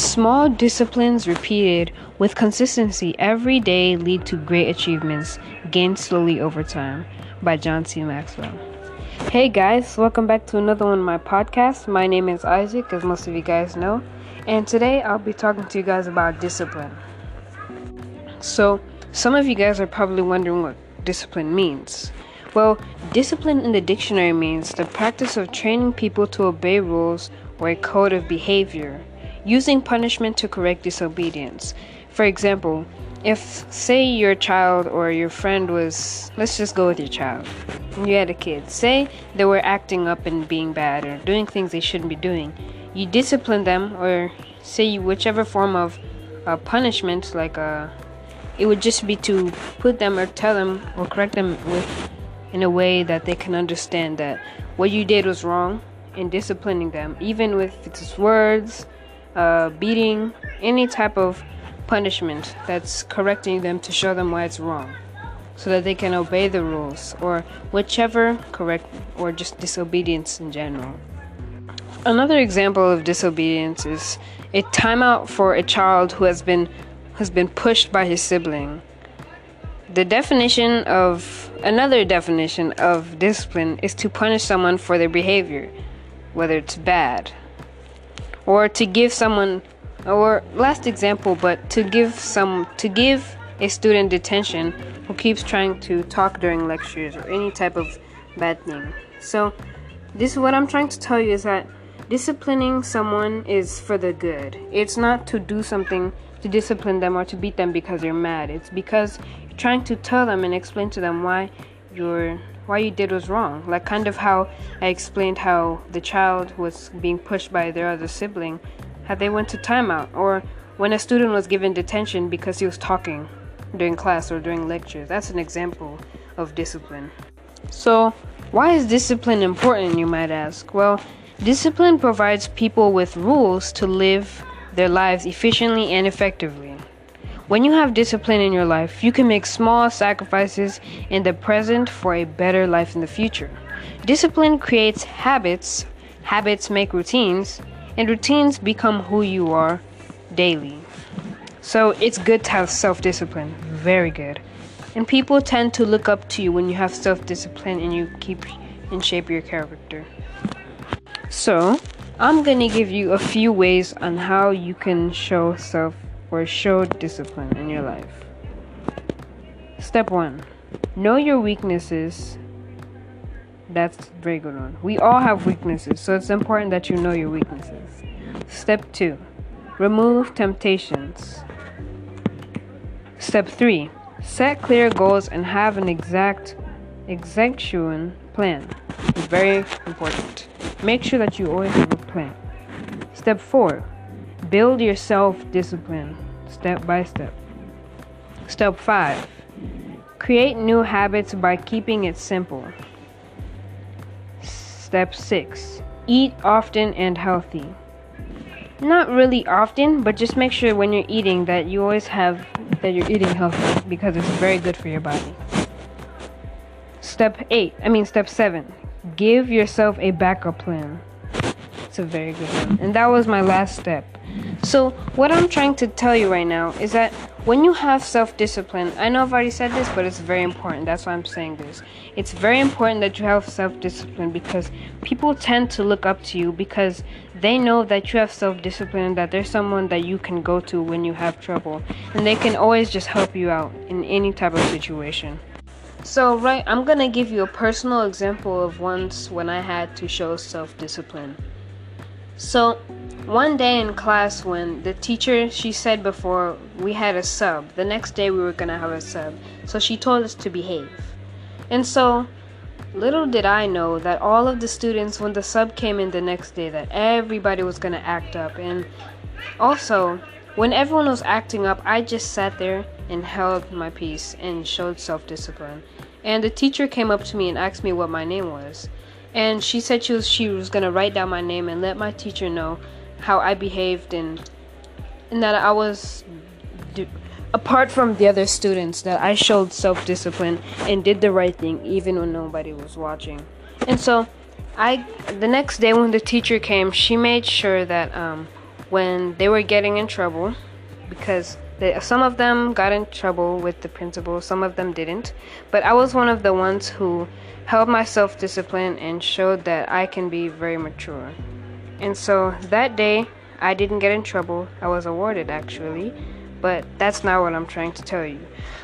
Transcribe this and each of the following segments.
Small disciplines repeated with consistency every day lead to great achievements gained slowly over time by John C. Maxwell. Hey guys, welcome back to another one of my podcasts. My name is Isaac, as most of you guys know, and today I'll be talking to you guys about discipline. So, some of you guys are probably wondering what discipline means. Well, discipline in the dictionary means the practice of training people to obey rules or a code of behavior, using punishment to correct disobedience. For example, if, say, your child or your friend was, let's just go with your child, you had a kid, say they were acting up and being bad or doing things they shouldn't be doing, you discipline them, or say whichever form of uh, punishment, like uh, it would just be to put them or tell them or correct them with in a way that they can understand that what you did was wrong and disciplining them, even with its words, uh, beating, any type of punishment that's correcting them to show them why it's wrong so that they can obey the rules or whichever correct or just disobedience in general. Another example of disobedience is a timeout for a child who has been has been pushed by his sibling the definition of another definition of discipline is to punish someone for their behavior, whether it's bad, or to give someone, or last example, but to give some, to give a student detention who keeps trying to talk during lectures or any type of bad thing. So, this is what I'm trying to tell you is that disciplining someone is for the good. It's not to do something to discipline them or to beat them because you're mad. It's because you're trying to tell them and explain to them why you're why you did was wrong. Like kind of how I explained how the child was being pushed by their other sibling, how they went to timeout, or when a student was given detention because he was talking during class or during lectures. That's an example of discipline. So, why is discipline important, you might ask? Well, discipline provides people with rules to live their lives efficiently and effectively. When you have discipline in your life, you can make small sacrifices in the present for a better life in the future. Discipline creates habits, habits make routines, and routines become who you are daily. So it's good to have self discipline. Very good. And people tend to look up to you when you have self discipline and you keep in shape your character. So, I'm gonna give you a few ways on how you can show self or show discipline in your life. Step one know your weaknesses. That's very good one. We all have weaknesses, so it's important that you know your weaknesses. Step two remove temptations. Step three set clear goals and have an exact execution plan. Very important. Make sure that you always have a plan. Step four, build your self discipline step by step. Step five, create new habits by keeping it simple. Step six, eat often and healthy. Not really often, but just make sure when you're eating that you always have that you're eating healthy because it's very good for your body. Step 8, I mean step 7, give yourself a backup plan. It's a very good one. And that was my last step. So, what I'm trying to tell you right now is that when you have self discipline, I know I've already said this, but it's very important. That's why I'm saying this. It's very important that you have self discipline because people tend to look up to you because they know that you have self discipline, that there's someone that you can go to when you have trouble, and they can always just help you out in any type of situation. So, right, I'm gonna give you a personal example of once when I had to show self discipline. So, one day in class, when the teacher she said before we had a sub, the next day we were gonna have a sub, so she told us to behave. And so, little did I know that all of the students, when the sub came in the next day, that everybody was gonna act up. And also, when everyone was acting up, I just sat there and held my peace and showed self discipline. And the teacher came up to me and asked me what my name was and she said she was she was gonna write down my name and let my teacher know how I behaved and and that I was apart from the other students that I showed self-discipline and did the right thing even when nobody was watching. And so I the next day when the teacher came, she made sure that um when they were getting in trouble because some of them got in trouble with the principal, some of them didn't. But I was one of the ones who held my self discipline and showed that I can be very mature. And so that day, I didn't get in trouble. I was awarded actually. But that's not what I'm trying to tell you.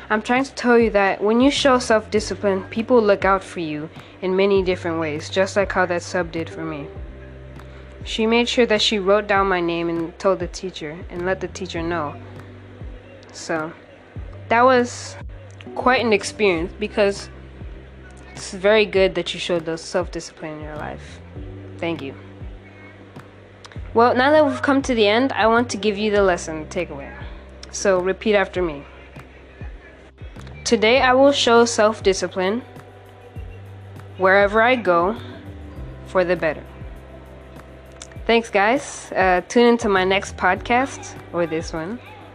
I'm trying to tell you that when you show self discipline, people look out for you in many different ways, just like how that sub did for me. She made sure that she wrote down my name and told the teacher and let the teacher know. So that was quite an experience because it's very good that you showed those self discipline in your life. Thank you. Well, now that we've come to the end, I want to give you the lesson takeaway. So repeat after me. Today I will show self discipline wherever I go for the better. Thanks, guys. Uh, tune into my next podcast or this one,